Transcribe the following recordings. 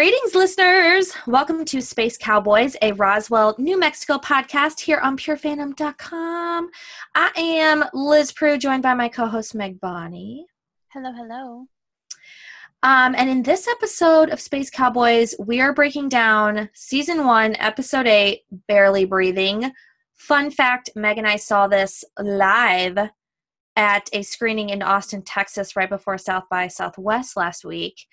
Greetings, listeners. Welcome to Space Cowboys, a Roswell, New Mexico podcast here on purefandom.com. I am Liz Prue, joined by my co host Meg Bonnie. Hello, hello. Um, and in this episode of Space Cowboys, we are breaking down season one, episode eight, Barely Breathing. Fun fact Meg and I saw this live at a screening in Austin, Texas, right before South by Southwest last week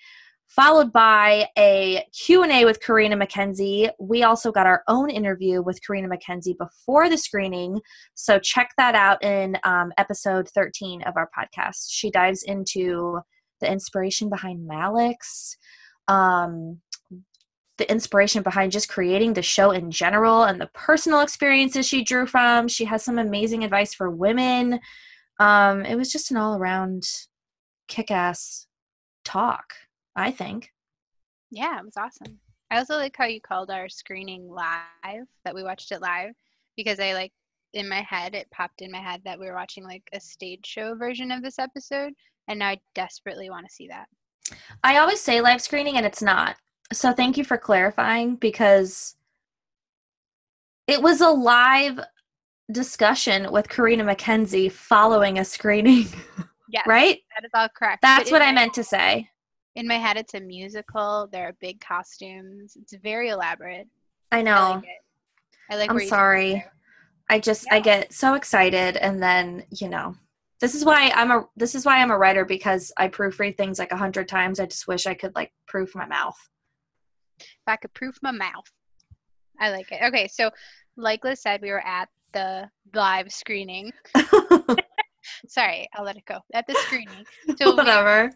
followed by a q&a with carina mackenzie. We also got our own interview with carina mackenzie before the screening. So check that out in um, episode 13 of our podcast. She dives into the inspiration behind Malex um, the inspiration behind just creating the show in general and the personal experiences she drew from. She has some amazing advice for women. Um, it was just an all-around kick-ass talk I think. Yeah, it was awesome. I also like how you called our screening live, that we watched it live, because I like in my head, it popped in my head that we were watching like a stage show version of this episode, and now I desperately want to see that. I always say live screening, and it's not. So thank you for clarifying because it was a live discussion with Carina MacKenzie following a screening. Yeah. right? That is all correct. That's what I meant to say in my head it's a musical. There are big costumes. It's very elaborate. I know. i like, I like i'm sorry. i just yeah. i get so excited and then you know this is why i'm a this is why i'm a writer because i proofread things like a hundred times. I just wish i could like proof my mouth. If i could proof my mouth. I like it. Okay so like liz said we were at the live screening. Sorry i'll let it go. At the screening. So whatever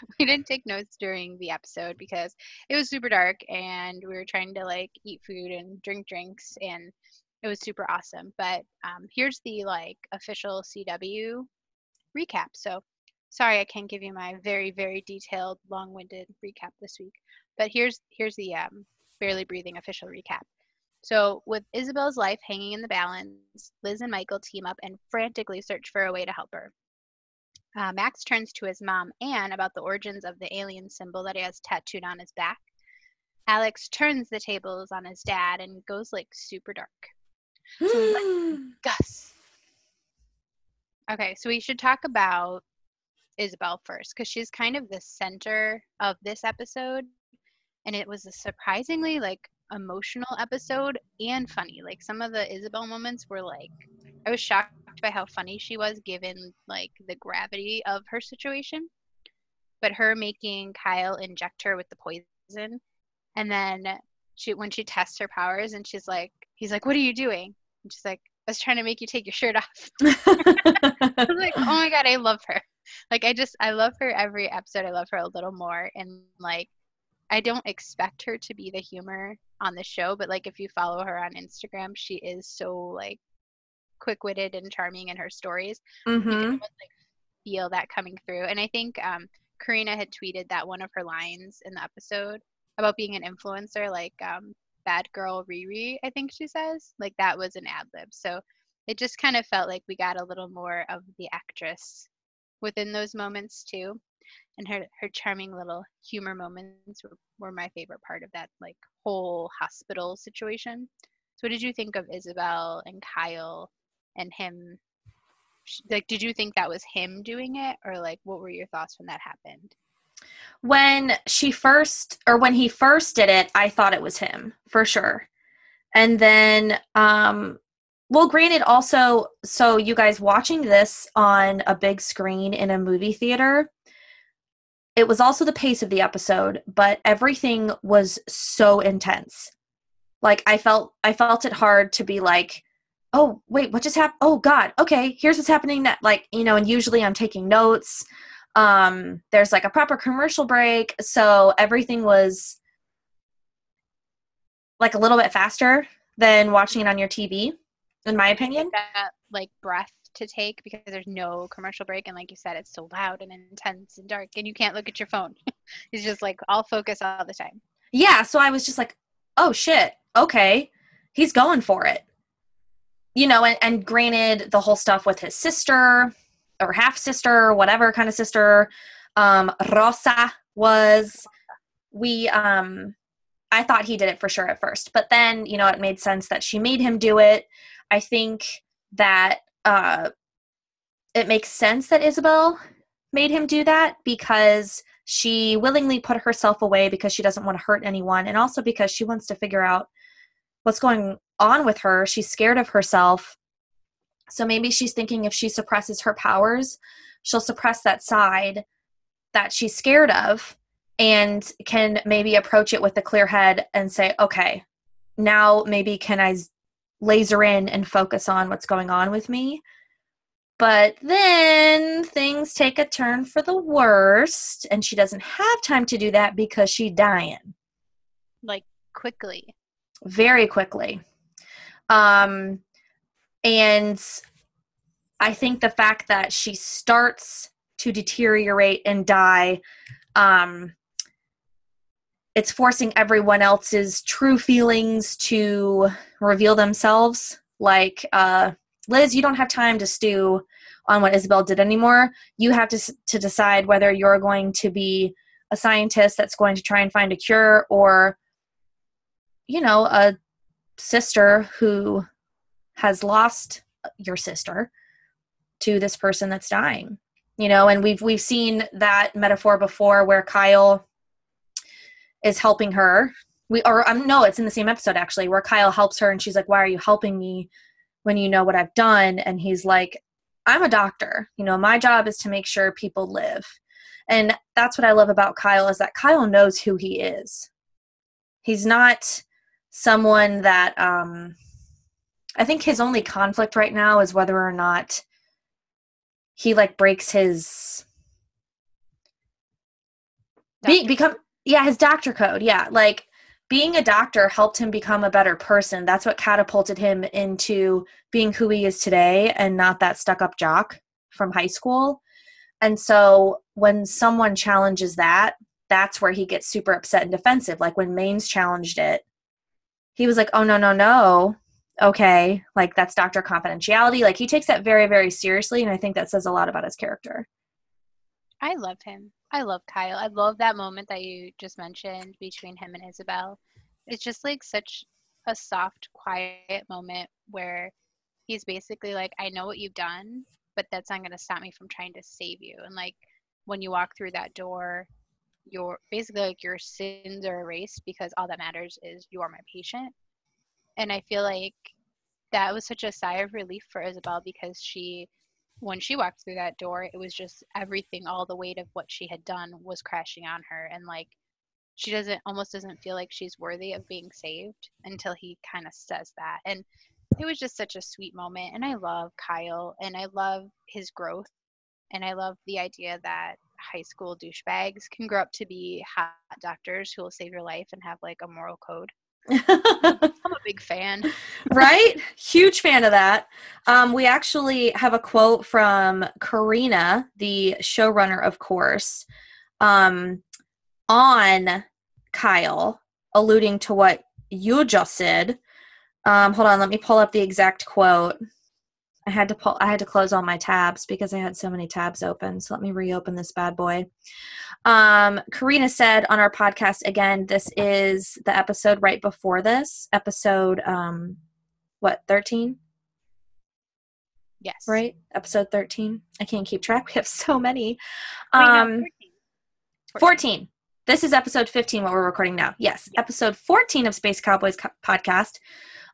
we didn't take notes during the episode because it was super dark and we were trying to like eat food and drink drinks and it was super awesome. But um, here's the like official CW recap. So sorry I can't give you my very very detailed long-winded recap this week. But here's here's the um, barely breathing official recap. So, with Isabel's life hanging in the balance, Liz and Michael team up and frantically search for a way to help her. Uh, Max turns to his mom, Anne, about the origins of the alien symbol that he has tattooed on his back. Alex turns the tables on his dad and goes like super dark. So Gus. Okay, so we should talk about Isabel first because she's kind of the center of this episode, and it was a surprisingly like emotional episode and funny. Like some of the Isabel moments were like I was shocked by how funny she was given like the gravity of her situation. But her making Kyle inject her with the poison and then she when she tests her powers and she's like he's like, What are you doing? And she's like, I was trying to make you take your shirt off. I was like, Oh my god, I love her. Like I just I love her every episode. I love her a little more and like I don't expect her to be the humor on the show, but like if you follow her on Instagram, she is so like quick-witted and charming in her stories. Mm-hmm. You can almost, like, feel that coming through. And I think um, Carina had tweeted that one of her lines in the episode about being an influencer, like um, "bad girl Riri," I think she says, like that was an ad lib. So it just kind of felt like we got a little more of the actress within those moments too. And her her charming little humor moments were, were my favorite part of that like whole hospital situation. So what did you think of Isabel and Kyle and him like did you think that was him doing it? Or like what were your thoughts when that happened? When she first or when he first did it i thought it was him for sure. And then um well granted also so you guys watching this on a big screen in a movie theater it was also the pace of the episode but everything was so intense. Like i felt i felt it hard to be like oh wait what just happened oh god okay here's what's happening that like you know and usually i'm taking notes. Um there's like a proper commercial break so everything was like a little bit faster than watching it on your tv in my opinion. that like breath to take? Because there's no commercial break and like you said it's so loud and intense and dark and you can't look at your phone. It's just like all focus all the time. Yeah so i was just like oh shit okay he's going for it you know, and, and granted, the whole stuff with his sister or half sister, whatever kind of sister, um, Rosa was we um I thought he did it for sure at first, but then, you know, it made sense that she made him do it. I think that uh it makes sense that Isabel made him do that because she willingly put herself away because she doesn't want to hurt anyone and also because she wants to figure out what's going on with her. She's scared of herself. So maybe she's thinking if she suppresses her powers, she'll suppress that side that she's scared of and can maybe approach it with a clear head and say, okay, now maybe can I laser in and focus on what's going on with me? But then things take a turn for the worst, and she doesn't have time to do that because she's dying. Like quickly. Very quickly. Um, and I think the fact that she starts to deteriorate and die, um, it's forcing everyone else's true feelings to reveal themselves. Like, uh, Liz, you don't have time to stew on what Isabel did anymore. You have to to decide whether you're going to be a scientist that's going to try and find a cure or you know, a sister who has lost your sister to this person that's dying. You know, and we've we've seen that metaphor before where Kyle is helping her. We or um no, it's in the same episode actually where Kyle helps her and she's like, "Why are you helping me?" when you know what I've done. And he's like, I'm a doctor. You know, my job is to make sure people live. And that's what I love about Kyle is that Kyle knows who he is. He's not someone that um I think his only conflict right now is whether or not he like breaks his be, become yeah his doctor code yeah like being a doctor helped him become a better person. That's what catapulted him into being who he is today and not that stuck up jock from high school. And so when someone challenges that, that's where he gets super upset and defensive. Like when Manes challenged it, he was like, oh, no, no, no. Okay. Like that's doctor confidentiality. Like he takes that very, very seriously. And I think that says a lot about his character. I love him. I love Kyle. I love that moment that you just mentioned between him and Isabel. It's just like such a soft, quiet moment where he's basically like, I know what you've done, but that's not going to stop me from trying to save you. And like when you walk through that door, your basically like your sins are erased because all that matters is you are my patient. And I feel like that was such a sigh of relief for Isabel because she when she walked through that door, it was just everything, all the weight of what she had done was crashing on her. And like, she doesn't almost doesn't feel like she's worthy of being saved until he kind of says that. And it was just such a sweet moment. And I love Kyle and I love his growth. And I love the idea that high school douchebags can grow up to be hot doctors who will save your life and have like a moral code. I'm a big fan. right? Huge fan of that. Um, we actually have a quote from Carina, the showrunner, of course, um, on Kyle, alluding to what you just said. Um, hold on, let me pull up the exact quote. I had to pull I had to close all my tabs because I had so many tabs open. So let me reopen this bad boy. Um, Carina said on our podcast again, this is the episode right before this, episode um what, 13? Yes. Right? Episode 13. I can't keep track. We have so many. Um Wait, no, 14. 14. This is episode 15 what we're recording now. Yes, yes. episode 14 of Space Cowboys co- podcast.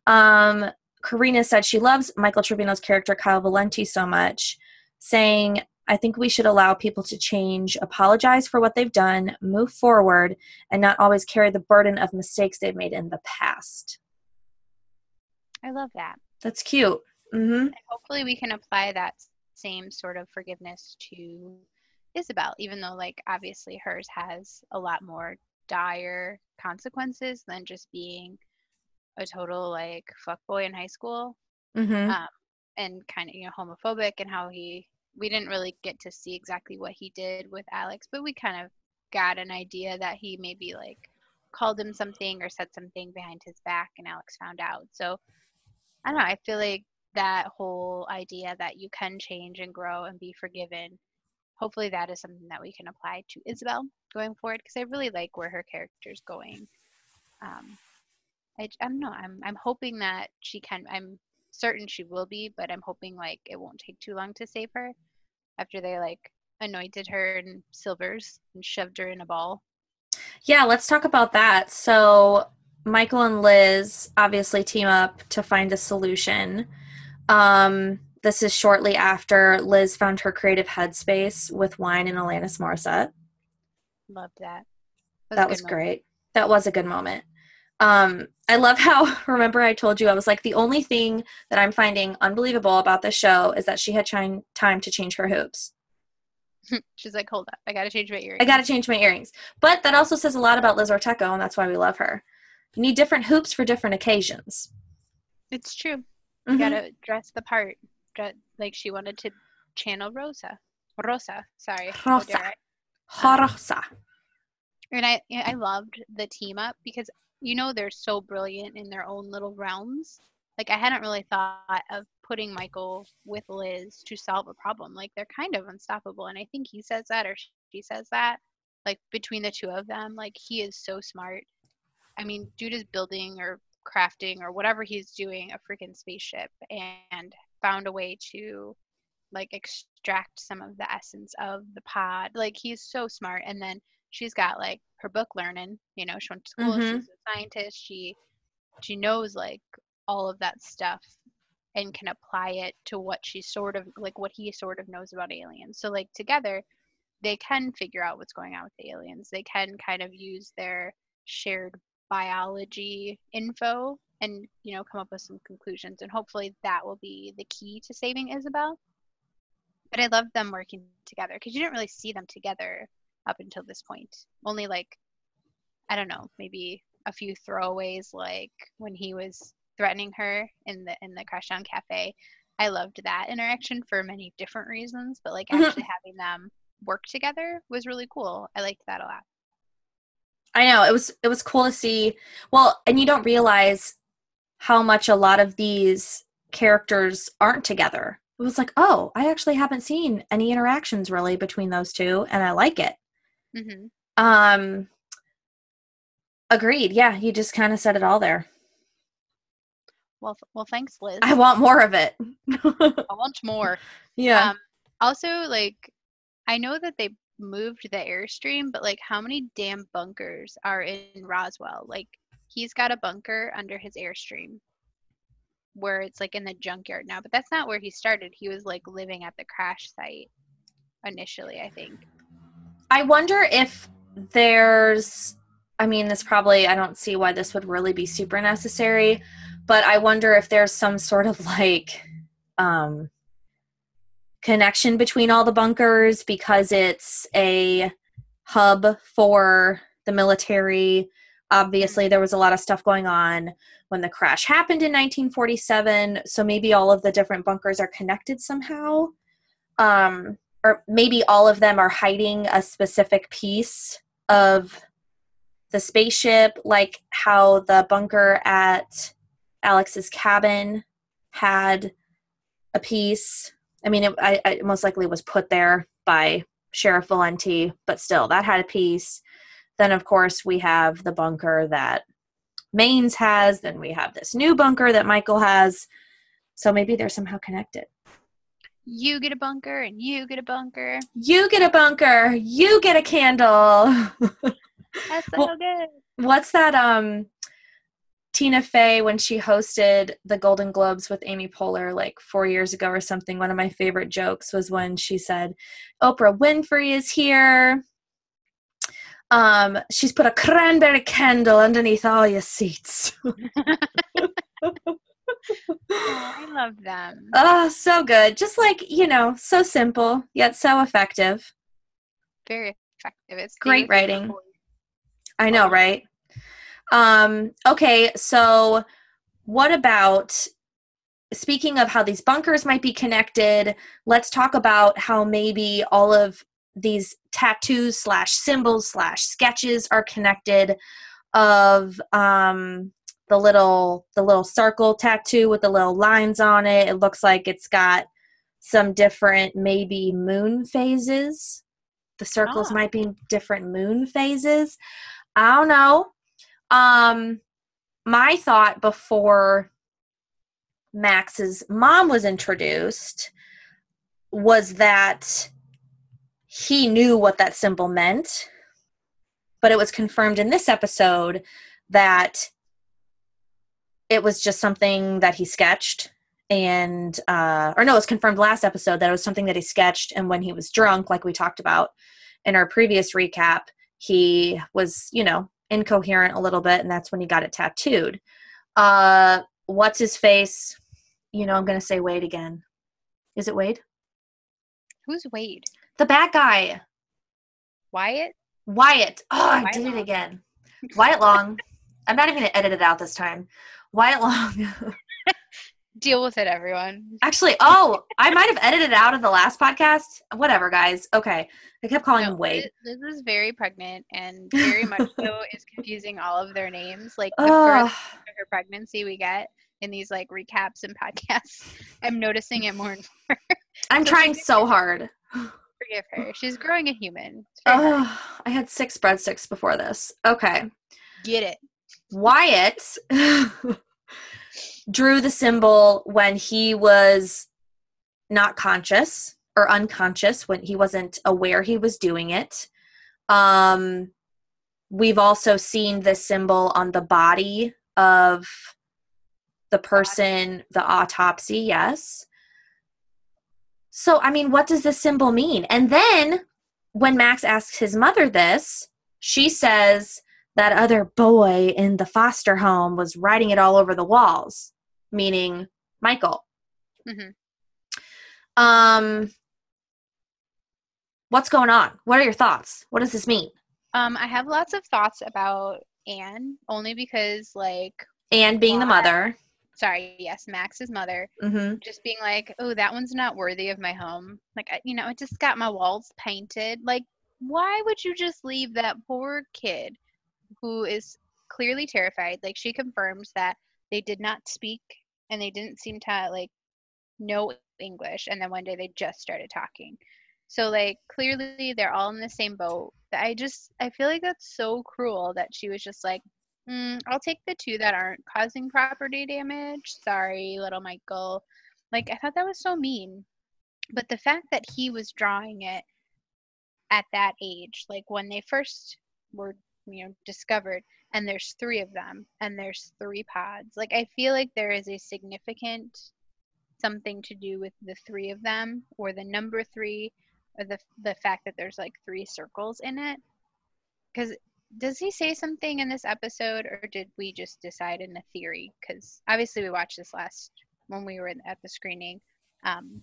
Um Carina said she loves Michael Trevino's character Kyle Valenti so much, saying, I think we should allow people to change, apologize for what they've done, move forward, and not always carry the burden of mistakes they've made in the past. I love that. That's cute. Mm-hmm. hopefully, we can apply that same sort of forgiveness to Isabel, even though, like, obviously hers has a lot more dire consequences than just being a total like fuck boy in high school, mm-hmm. um, and kind of you know homophobic and how he we didn't really get to see exactly what he did with Alex, but we kind of got an idea that he maybe like called him something or said something behind his back, and Alex found out. So I don't know. I feel like that whole idea that you can change and grow and be forgiven hopefully that is something that we can apply to Isabel going forward because I really like where her character's going. Um, I, I don't know. I'm I'm hoping that she can. I'm certain she will be, but I'm hoping like it won't take too long to save her after they like anointed her in silvers and shoved her in a ball. Yeah, let's talk about that. So Michael and Liz obviously team up to find a solution. Um, this is shortly after Liz found her creative headspace with wine and Alanis Morissette. Love that. That, that was great. That was a good moment. Um, I love how, remember, I told you I was like, the only thing that I'm finding unbelievable about this show is that she had time to change her hoops. She's like, hold up, I gotta change my earrings. I gotta change my earrings. But that also says a lot about Liz Ortecho, and that's why we love her. You need different hoops for different occasions. It's true. You mm-hmm. gotta dress the part. Like she wanted to channel Rosa. Rosa, sorry. Rosa. Um, Rosa. And I, I loved the team up because you know they're so brilliant in their own little realms. Like I hadn't really thought of putting Michael with Liz to solve a problem. Like they're kind of unstoppable, and I think he says that or she says that. Like between the two of them, like he is so smart. I mean, dude is building or crafting or whatever he's doing a freaking spaceship and found a way to like extract some of the essence of the pod. Like he's so smart. And then she's got like her book learning. You know, she went to school. Mm-hmm. She's a scientist. She she knows like all of that stuff and can apply it to what she sort of like what he sort of knows about aliens. So like together they can figure out what's going on with the aliens. They can kind of use their shared biology info and you know come up with some conclusions and hopefully that will be the key to saving Isabel. But I love them working together because you didn't really see them together up until this point. Only like I don't know, maybe a few throwaways like when he was threatening her in the in the Crashdown Cafe. I loved that interaction for many different reasons, but like mm-hmm. actually having them work together was really cool. I liked that a lot. I know it was it was cool to see. Well, and you don't realize how much a lot of these characters aren't together. It was like, oh, I actually haven't seen any interactions really between those two, and I like it. Mm-hmm. Um, agreed. Yeah, you just kind of said it all there. Well, well, thanks, Liz. I want more of it. I want more. Yeah. Um, also, like, I know that they moved the airstream, but like, how many damn bunkers are in Roswell? Like, he's got a bunker under his airstream where it's like in the junkyard now, but that's not where he started. He was like living at the crash site initially, I think. I wonder if there's I mean, this probably I don't see why this would really be super necessary, but I wonder if there's some sort of like um connection between all the bunkers because it's a hub for the military. Obviously, there was a lot of stuff going on when the crash happened in 1947, so maybe all of the different bunkers are connected somehow. Um, or maybe all of them are hiding a specific piece of the spaceship, like how the bunker at Alex's cabin had a piece. I mean, it, I, it most likely was put there by Sheriff Valenti, but still, that had a piece. Then, of course, we have the bunker that Manes has. Then we have this new bunker that Michael has. So maybe they're somehow connected you get a bunker and you get a bunker. You get a bunker. You get a candle. That's so well, good. What's that um Tina Fey when she hosted the Golden Globes with Amy Poehler like 4 years ago or something one of my favorite jokes was when she said Oprah Winfrey is here. Um she's put a cranberry candle underneath all your seats. oh, I love them. Oh, so good. Just like, you know, so simple, yet so effective. Very effective. It's great writing. I know, right? Um, okay, so what about speaking of how these bunkers might be connected, let's talk about how maybe all of these tattoos slash symbols slash sketches are connected of um the little the little circle tattoo with the little lines on it. It looks like it's got some different maybe moon phases. The circles Ah. might be different moon phases. I don't know. Um my thought before Max's mom was introduced was that he knew what that symbol meant, but it was confirmed in this episode that it was just something that he sketched and uh or no it was confirmed last episode that it was something that he sketched. And when he was drunk like we talked about in our previous recap he was you know incoherent a little bit and that's when he got it tattooed. Uh what's his face? You know i'm gonna say wade again. Is it wade? Who's Wade? the bad guy. Wyatt? wyatt. Oh i Wyatt did it again. Wyatt long i'm not even gonna edit it out this time wyatt long Deal with it, everyone. Actually, oh, I might have edited it out of the last podcast. Whatever, guys. Okay. I kept calling No, him Wade. Liz Liz is very pregnant and very much so is confusing all of their names. Like the further her pregnancy we get in these like recaps and podcasts, I'm noticing it more and more. I'm So trying so hard. Forgive her. She's growing a human. Hard. I had six breadsticks before this. Okay. Get it. Wyatt drew the symbol when he was not conscious or unconscious, when he wasn't aware he was doing it. Um, we've also seen this symbol on the body of the person, the autopsy, yes. So, I mean, what does this symbol mean? And then when Max asks his mother this, she says, that other boy in the foster home was writing it all over the walls, meaning Michael. Mhm. Um, what's going on? What are your thoughts? What does this mean? Um, I have lots of thoughts about Anne, only because like Anne being the mother. sorry, yes, Max's mother, hmm just being like, oh, that one's not worthy of my home. Like, I, you know, I just got my walls painted. Like, why would you just leave that poor kid who is clearly terrified? Like, she confirms that they did not speak and they didn't seem to like know English. And then one day they just started talking. So, like, clearly they're all in the same boat. I just, I feel like that's so cruel that she was just like, mm, I'll take the two that aren't causing property damage. Sorry, little Michael. Like, I thought that was so mean. But the fact that he was drawing it at that age, like when they first were, you know, discovered, and there's three of them, and there's three pods, like, I feel like there is a significant something to do with the three of them, or the number three, or the, the fact that there's like three circles in it. Because does he say something in this episode or did we just decide in a theory? Because obviously we watched this last when we were at the screening um,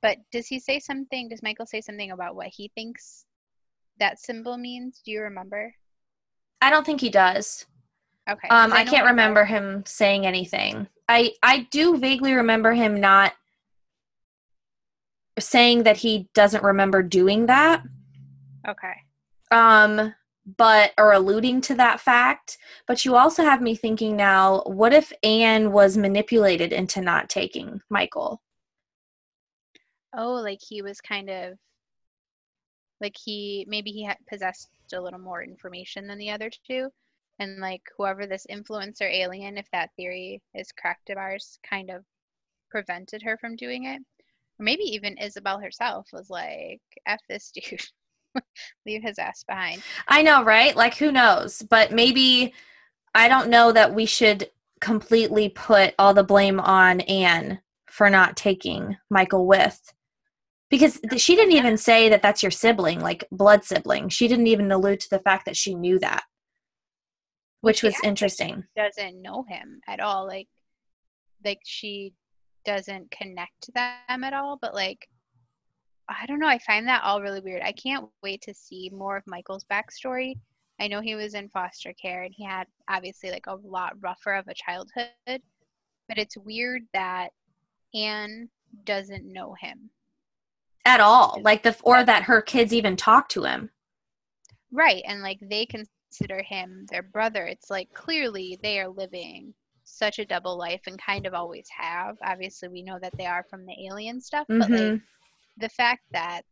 but does he say something does michael say something about what he thinks that symbol means? Do you remember I don't think he does. okay Um, I know can't remember about- him saying anything. I I do vaguely remember him not saying that he doesn't remember doing that. okay um but or alluding to that fact but you also have me thinking now what if anne was manipulated into not taking michael oh like he was kind of like he maybe he had possessed a little more information than the other two. And like whoever this influencer alien if that theory is correct of ours kind of prevented her from doing it. Or maybe even isabel herself was like f this dude. Leave his ass behind. I know right? Like who knows? But maybe i don't know that we should completely put all the blame on anne for not taking michael with because th- she didn't even say that that's your sibling like blood sibling. She didn't even allude to the fact that she knew that. Which was interesting. doesn't know him at all like like she doesn't connect them at all but like i don't know i find that all really weird. I can't wait to see more of michael's backstory. I know he was in foster care and he had obviously like a lot rougher of a childhood but it's weird that anne doesn't know him at all like the or that her kids even talk to him right and like they consider him their brother it's like clearly they are living such a double life and kind of always have. Obviously, we know that they are from the alien stuff, Mm-hmm. but like the fact that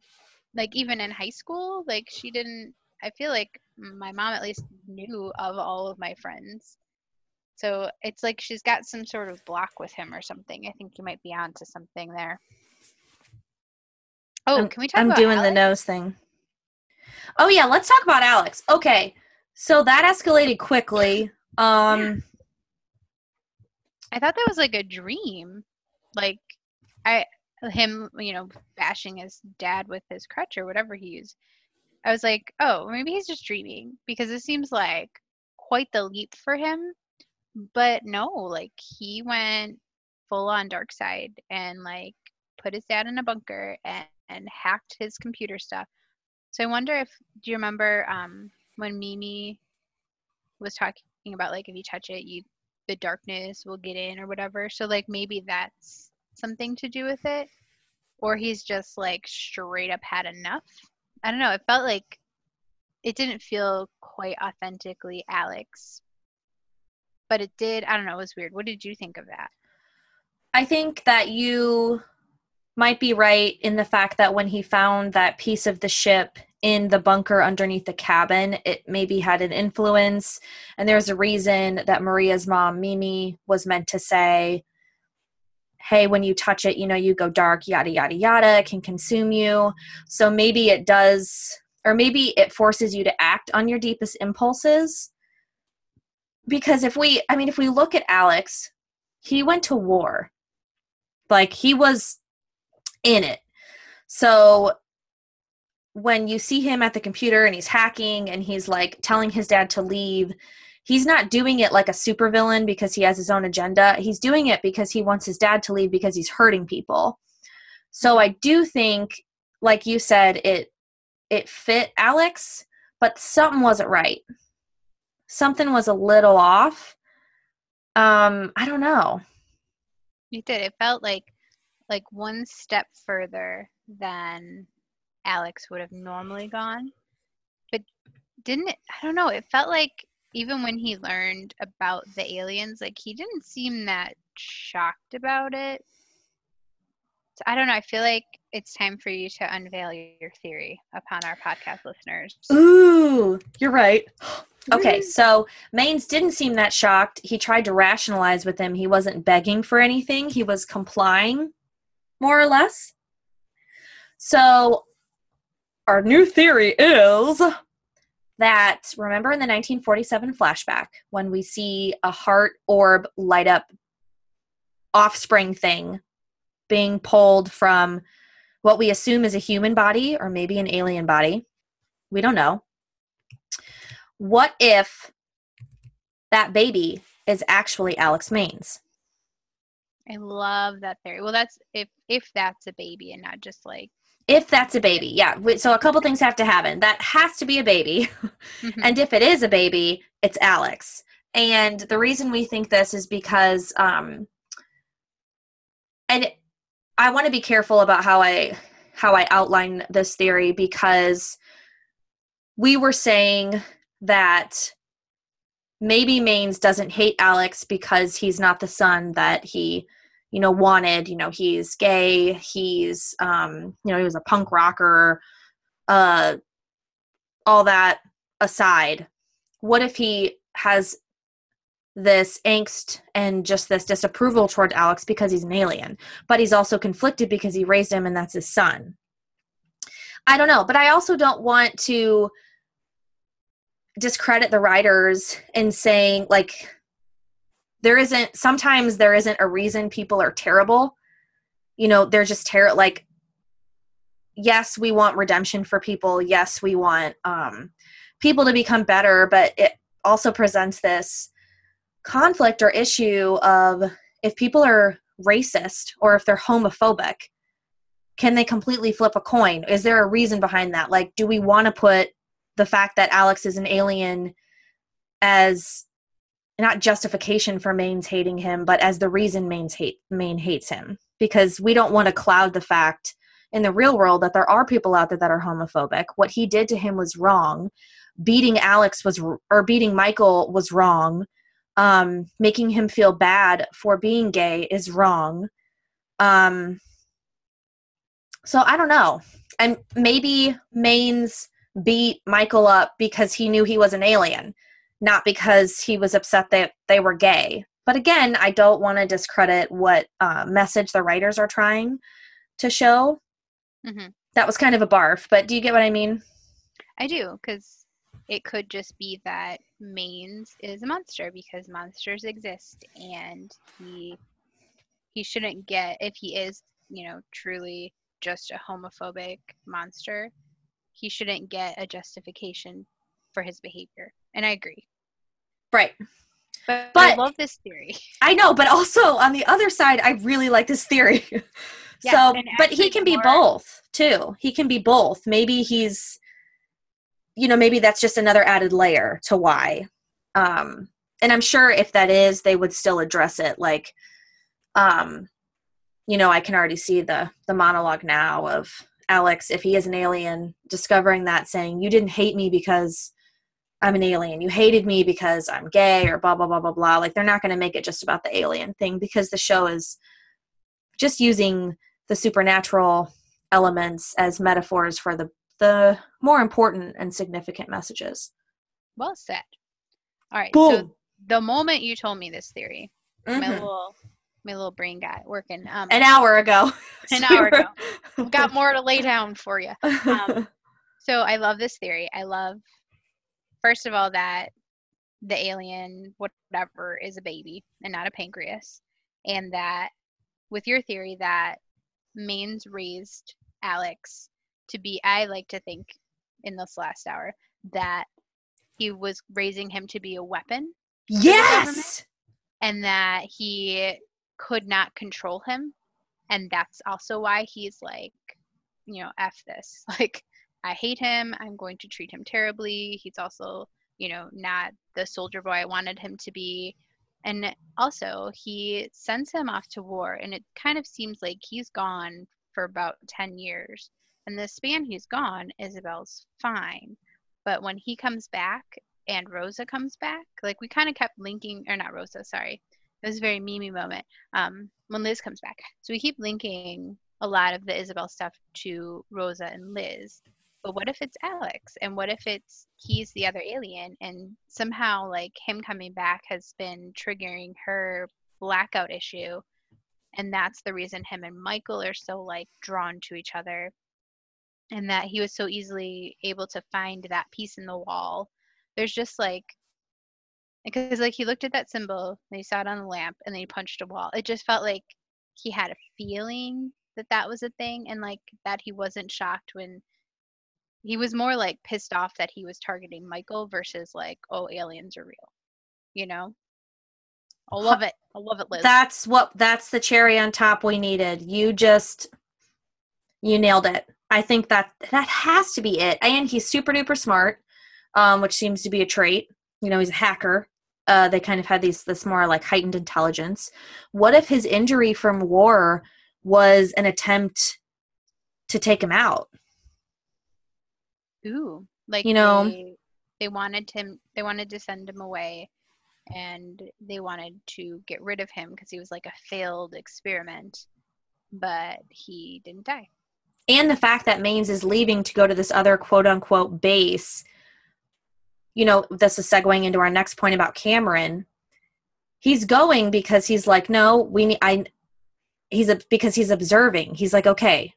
like even in high school, like she didn't I feel like my mom at least knew of all of my friends. So it's like she's got some sort of block with him or something. I think you might be onto something there. Oh, I'm- can we talk about I'm doing the nose thing. Oh yeah, let's talk about Alex. Okay. So that escalated quickly. Um I thought that was like a dream. Like I him, you know, bashing his dad with his crutch or whatever he used. I was like, oh, maybe he's just dreaming because it seems like quite the leap for him. But no, like he went full on dark side and like put his dad in a bunker and, and hacked his computer stuff. So I wonder if do you remember um when Mimi was talking about like if you touch it you the darkness will get in or whatever. So like maybe that's something to do with it. Or he's just like straight up had enough. I don't know. It felt like it didn't feel quite authentically Alex. But it did I don't know, it was weird. What did you think of that? I think that you might be right in the fact that when he found that piece of the ship in the bunker underneath the cabin, it maybe had an influence. And there's a reason that Maria's mom, Mimi, was meant to say, Hey, when you touch it, you know, you go dark, yada, yada, yada, it can consume you. So maybe it does, or maybe it forces you to act on your deepest impulses. Because if we, I mean, if we look at Alex, he went to war like he was in it. So when you see him at the computer and he's hacking and he's like telling his dad to leave he's not doing it like a supervillain because he has his own agenda. He's doing it because he wants his dad to leave because he's hurting people. So i do think like you said it it fit alex but something wasn't right. Something was a little off. Um i don't know. You did. It felt like like one step further than Alex would have normally gone. But didn't it I don't know, it felt like even when he learned about the aliens, like he didn't seem that shocked about it. So I don't know, I feel like it's time for you to unveil your theory upon our podcast listeners. Ooh, you're right. Okay, so Manes didn't seem that shocked. He tried to rationalize with him. He wasn't begging for anything, he was complying, more or less. So, our new theory is that remember in the 1947 flashback when we see a heart orb light up offspring thing being pulled from what we assume is a human body or maybe an alien body. We don't know what if that baby is actually Alex Manes? I love that theory. Well, that's if if that's a baby and not just like If that's a baby, yeah. So a couple things have to happen. That has to be a baby. Mhm. and if it is a baby, it's Alex. And the reason we think this is because, um, and I want to be careful about how I how I outline this theory because we were saying that maybe Manes doesn't hate Alex because he's not the son that he, you know, wanted. You know, he's gay. He's, um, you know, he was a punk rocker. Uh, all that aside, what if he has this angst and just this disapproval toward Alex because he's an alien, but he's also conflicted because he raised him and that's his son? I don't know, but I also don't want to discredit the writers in saying like there isn't sometimes there isn't a reason people are terrible. You know they're just terrible like yes we want redemption for people. Yes we want um people to become better but it also presents this conflict or issue of if people are racist or if they're homophobic can they completely flip a coin? Is there a reason behind that? Like do we want to put the fact that alex is an alien as not justification for Manes hating him, but as the reason Manes hate Maine hates him. Because we don't want to cloud the fact in the real world that there are people out there that are homophobic. What he did to him was wrong. Beating Alex was or beating Michael was wrong. um, making him feel bad for being gay is wrong. Um, so I don't know. And maybe Manes beat Michael up because he knew he was an alien, not because he was upset that they were gay. But again, I don't want to discredit what uh, message the writers are trying to show. Mm-hmm. That was kind of a barf, but do you get what I mean? I do, because it could just be that Manes is a monster because monsters exist, and he he shouldn't get if he is, you know, truly just a homophobic monster, he shouldn't get a justification for his behavior. And I agree. Right. But, But- I love this theory. I know, but also on the other side, I really like this theory. Yeah, so, but he can be more- both too. He can be both. Maybe he's, you know, maybe that's just another added layer to why. Um, and I'm sure if that is, they would still address it. Like, um, you know, I can already see the the monologue now of Alex, if he is an alien, discovering that, saying, "You didn't hate me because." I'm an alien. You hated me because I'm gay or blah blah blah blah blah. Like they're not going to make it just about the alien thing because the show is just using the supernatural elements as metaphors for the the more important and significant messages. Well said. All right. So Boom. the moment you told me this theory, my Mhm. little my little brain got working. Um, An hour ago. An hour ago. got more to lay down for you. Um, So I love this theory. I love, first of all, that the alien, whatever, is a baby and not a pancreas. And that with your theory that Manes raised Alex to be, I like to think in this last hour, that he was raising him to be a weapon yes. and that he could not control him. And that's also why he's like, you know, F this. Like, I hate him. I'm going to treat him terribly. He's also, you know, not the soldier boy I wanted him to be. And also, he sends him off to war, and it kind of seems like he's gone for about 10 years. And the span he's gone, Isabel's fine. But when he comes back and Rosa comes back, like we kind of kept linking, or not Rosa, sorry. It was a very Mimi moment um, when Liz comes back. So we keep linking a lot of the Isabel stuff to Rosa and Liz. But what if it's Alex? And what if it's he's the other alien and somehow like him coming back has been triggering her blackout issue and that's the reason him and Michael are so like drawn to each other and that he was so easily able to find that piece in the wall. There's just like because like he looked at that symbol and he saw it on the lamp and then he punched a wall. It just felt like he had a feeling that that was a thing and like that he wasn't shocked when he was more like pissed off that he was targeting Michael versus like oh aliens are real. You know? I love it. I love it, Liz. That's what that's the cherry on top we needed. You just you nailed it. I think that that has to be it. And he's super duper smart, um, which seems to be a trait. You know, he's a hacker. Uh, they kind of had these this more like heightened intelligence. What if his injury from war was an attempt to take him out? Ooh, like You know- they, they wanted him. They wanted to send him away, and they wanted to get rid of him because he was like a failed experiment, but he didn't die. and the fact that Manes is leaving to go to this other quote unquote base, you know, this is segueing into our next point about Cameron. He's going because he's like, no, we need, I, he's a, because he's observing. He's like, okay,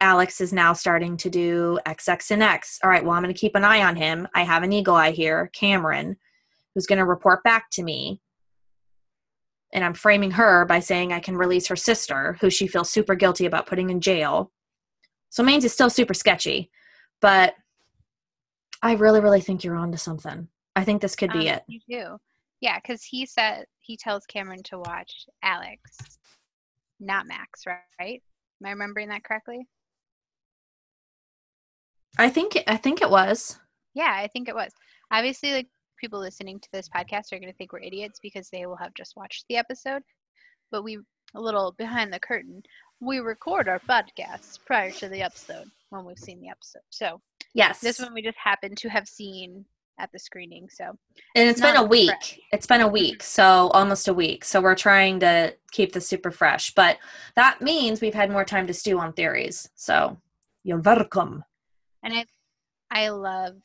Alex is now starting to do X, X, and X. All right, well, I'm going to keep an eye on him. I have an eagle eye here, Cameron, who's going to report back to me. And I'm framing her by saying I can release her sister, who she feels super guilty about putting in jail. So Manes is still super sketchy, but I really, really think you're onto something. I think this could be Um, it. You do, yeah, because he said he tells Cameron to watch Alex, not Max, right? Am I remembering that correctly? I think I think it was. Yeah, I think it was. Obviously, like people listening to this podcast are going to think we're idiots because they will have just watched the episode. But we, a little behind the curtain, we record our podcasts prior to the episode when we've seen the episode. So Yes. this one we just happened to have seen at the screening. So and it's been a week. fresh. It's been a mm-hmm. week, so almost a week. So we're trying to keep this super fresh, but that means we've had more time to stew on theories. So you're welcome. and I I love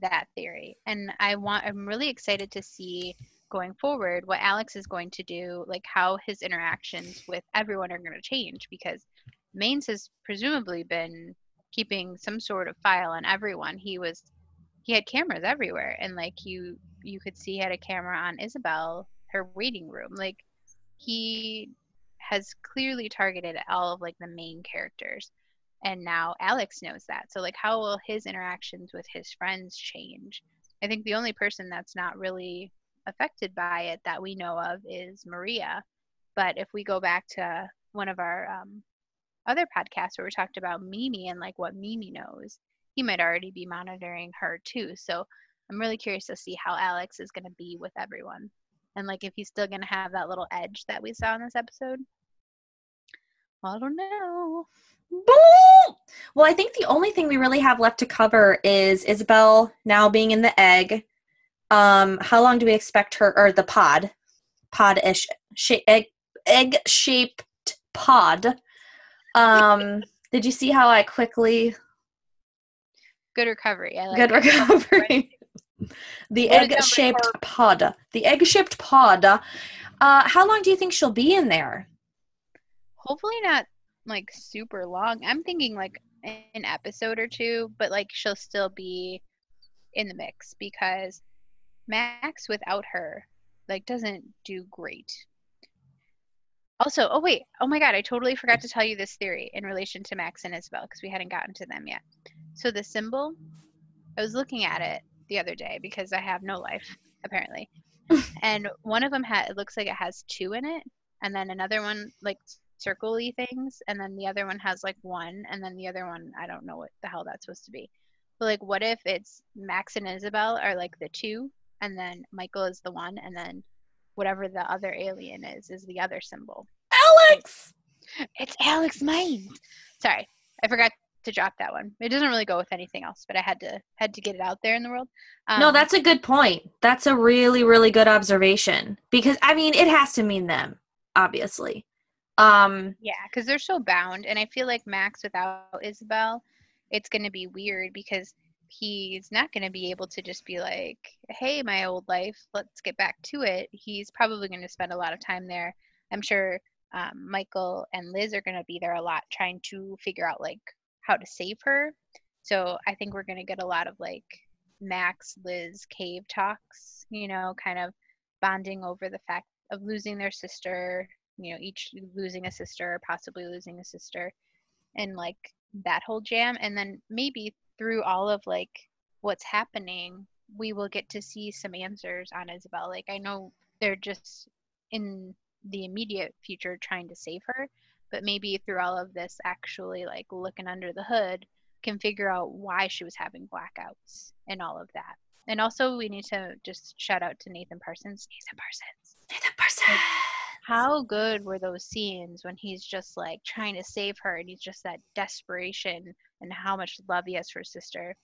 that theory. And I want I'm really excited to see going forward what Alex is going to do, like how his interactions with everyone are going to change because Manes has presumably been keeping some sort of file on everyone. He was he had cameras everywhere and like you you could see he had a camera on Isabel, her waiting room. Like he has clearly targeted all of like the main characters and now Alex knows that. So like how will his interactions with his friends change? I think the only person that's not really affected by it that we know of is Maria. But if we go back to one of our um, other podcasts where we talked about Mimi and like what Mimi knows, he might already be monitoring her too. So I'm really curious to see how Alex is going to be with everyone. And like if he's still going to have that little edge that we saw in this episode. I don't know. Boom! Well, I think the only thing we really have left to cover is Isabel now being in the egg. Um, how long do we expect her, or the pod, pod-ish, sh- egg, egg-shaped pod? Um, did you see how I quickly Good recovery. I like good recovery? the egg-shaped number pod. The egg-shaped pod. Uh, how long do you think she'll be in there? hopefully not like super long. I'm thinking like an episode or two, but like she'll still be in the mix because Max without her like doesn't do great. Also, oh wait, oh my god, I totally forgot to tell you this theory in relation to Max and Isabel because we hadn't gotten to them yet. So the symbol, I was looking at it the other day because I have no life apparently, and one of them had it looks like it has two in it, and then another one like circly things, and then the other one has like one, and then the other one I don't know what the hell that's supposed to be. But like, what if it's Max and Isabel are like the two, and then Michael is the one, and then whatever the other alien is is the other symbol. Alex! It's Alex Manes. Sorry, I forgot to drop that one. It doesn't really go with anything else, but I had to had to get it out there in the world. Um, no, that's a good point. That's a really, really good observation. Because I mean, it has to mean them, obviously. Um, Yeah, because they're so bound, and I feel like Max without Isabel, it's going to be weird because he's not going to be able to just be like, "Hey, my old life, let's get back to it." He's probably going to spend a lot of time there. I'm sure um, Michael and Liz are going to be there a lot, trying to figure out like how to save her. So I think we're going to get a lot of like Max, Liz, cave talks. You know, kind of bonding over the fact of losing their sister you know each losing a sister or possibly losing a sister and like that whole jam and then maybe through all of like what's happening we will get to see some answers on isabel. Like i know they're just in the immediate future trying to save her but maybe through all of this actually like looking under the hood can figure out why she was having blackouts and all of that. And also we need to just shout out to nathan parsons. Nathan parsons. Nathan Parsons. how good were those scenes when he's just like trying to save her and he's just that desperation and how much love he has for his sister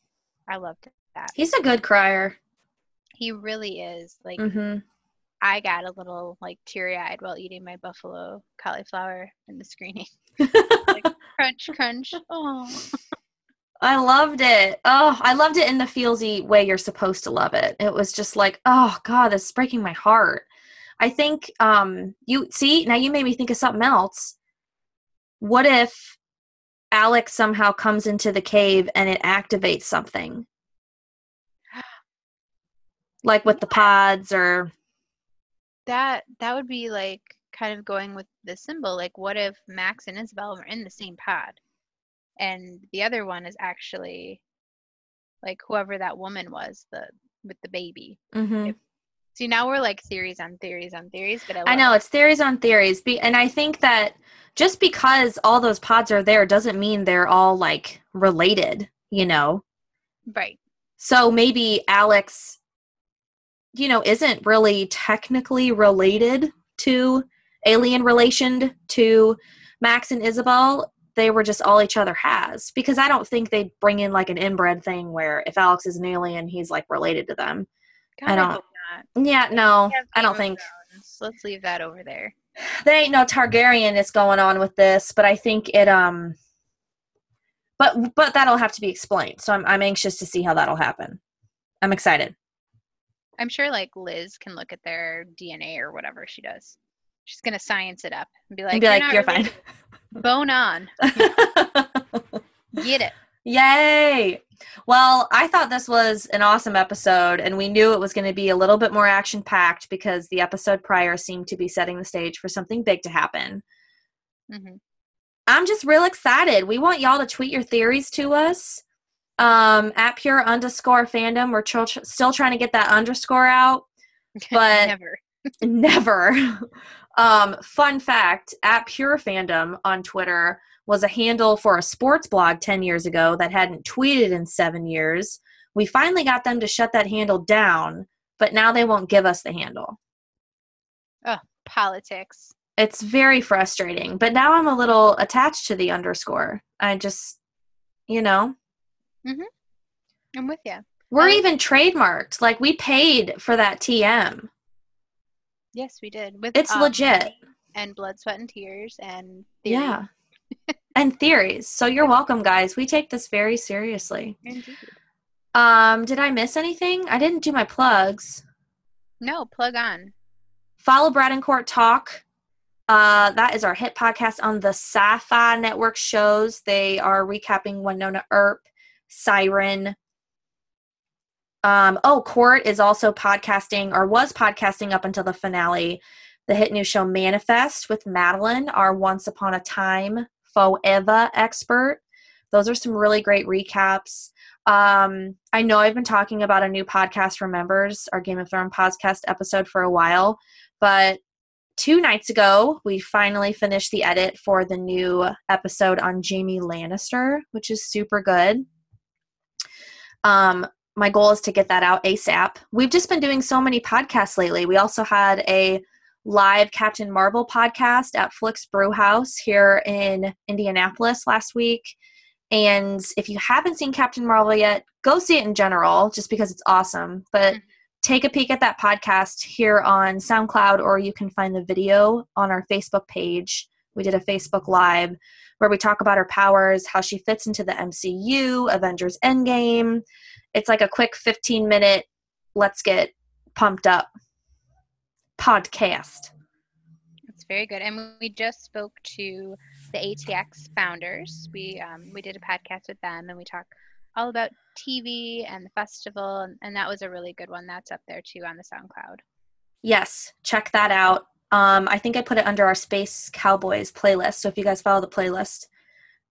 i loved that He's a good crier. he really is like hmm i got a little like teary-eyed while eating my buffalo cauliflower in the screening like, crunch crunch oh I loved it. Oh, I loved it in the feelsy way you're supposed to love it. It was just like, oh god, this is breaking my heart. I think um you see, now you made me think of something else. What if Alex somehow comes into the cave and it activates something? Like with the pods or that that would be like kind of going with the symbol like what if max and isabel were in the same pod and the other one is actually like whoever that woman was the with the baby Mhm. If- see now we're like theories on theories on theories but i, I know it. it's theories on theories, be- and I think that just because all those pods are there doesn't mean they're all like related, you know. right So maybe Alex, you know, isn't really technically related to alien relationed to Max and Isabel. they were just all each other has because I don't think they'd bring in like an inbred thing where if Alex is an alien, he's like related to them. God, I don't- hope not. Yeah, no, I don't think Thrones. Let's leave that over there. there ain't no Targaryen is going on with this, but I think it um but but that'll have to be explained. So I'm I'm anxious to see how that'll happen. I'm excited. I'm sure like Liz can look at their DNA or whatever she does. She's gonna science it up and be like, and be like, not you're fine. Bone on. Get it. Yay! Well, I thought this was an awesome episode, and we knew it was going to be a little bit more action packed because the episode prior seemed to be setting the stage for something big to happen. hmm I'm just real excited. We want y'all to tweet your theories to us um, at pure underscore fandom. We're tr- still trying to get that underscore out. But- never. Never. um, fun fact at Pure Fandom on Twitter was a handle for a sports blog 10 years ago that hadn't tweeted in seven years. We finally got them to shut that handle down, but now they won't give us the handle. Oh, politics. It's very frustrating, but now I'm a little attached to the underscore. I just, you know, I'm with you. we're Um, even trademarked. Like we paid for that TM. Yes, we did. With It's um, legit. And blood, sweat, and tears, and theory. Yeah. And theories. So you're welcome, guys. We take this very seriously. Indeed. Um, did I miss anything? I didn't do my plugs. No, plug on. Follow Brad and Court Talk. Uh, that is our hit podcast on the Sci-Fi Network shows. They are recapping Wynonna Earp, Siren. Um, oh, Court is also podcasting or was podcasting up until the finale. The hit new show Manifest with Madeline, our Once Upon a Time Forever expert. Those are some really great recaps. Um, I know I've been talking about a new podcast for members, our Game of Thrones podcast episode for a while, but two nights ago, we finally finished the edit for the new episode on Jaime Lannister, which is super good. Um, my goal is to get that out ASAP. We've just been doing so many podcasts lately. We also had a live Captain Marvel podcast at Flix Brew House here in Indianapolis last week. And if you haven't seen Captain Marvel yet, go see it in general just because it's awesome. But Mhm. take a peek at that podcast here on SoundCloud, or you can find the video on our Facebook page. We did a Facebook Live where we talk about her powers, how she fits into the MCU, Avengers Endgame. It's like a quick 15 minute, let's get pumped up podcast. It's very good. And we just spoke to the ATX founders. We um, we did a podcast with them, and we talk all about TV and the festival, and, and that was a really good one. That's up there too on the SoundCloud. Yes, check that out. Um, I think I put it under our Space Cowboys playlist. So if you guys follow the playlist,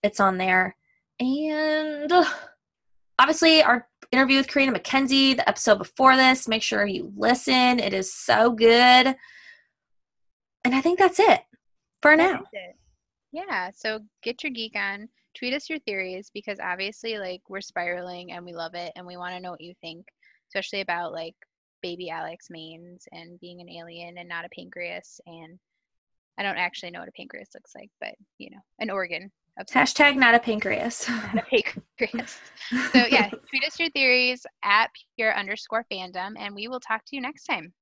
it's on there. And obviously, our interview with Carina MacKenzie, the episode before this, make sure you listen. It is so good. And I think that's it for now. it. Yeah. So get your geek on. Tweet us your theories because obviously, like, we're spiraling and we love it and we want to know what you think, especially about like baby Alex Manes and being an alien and not a pancreas. And I don't actually know what a pancreas looks like, but you know, an organ Hashtag not a pancreas. not a pancreas. So yeah, tweet us your theories at pure underscore fandom, and we will talk to you next time.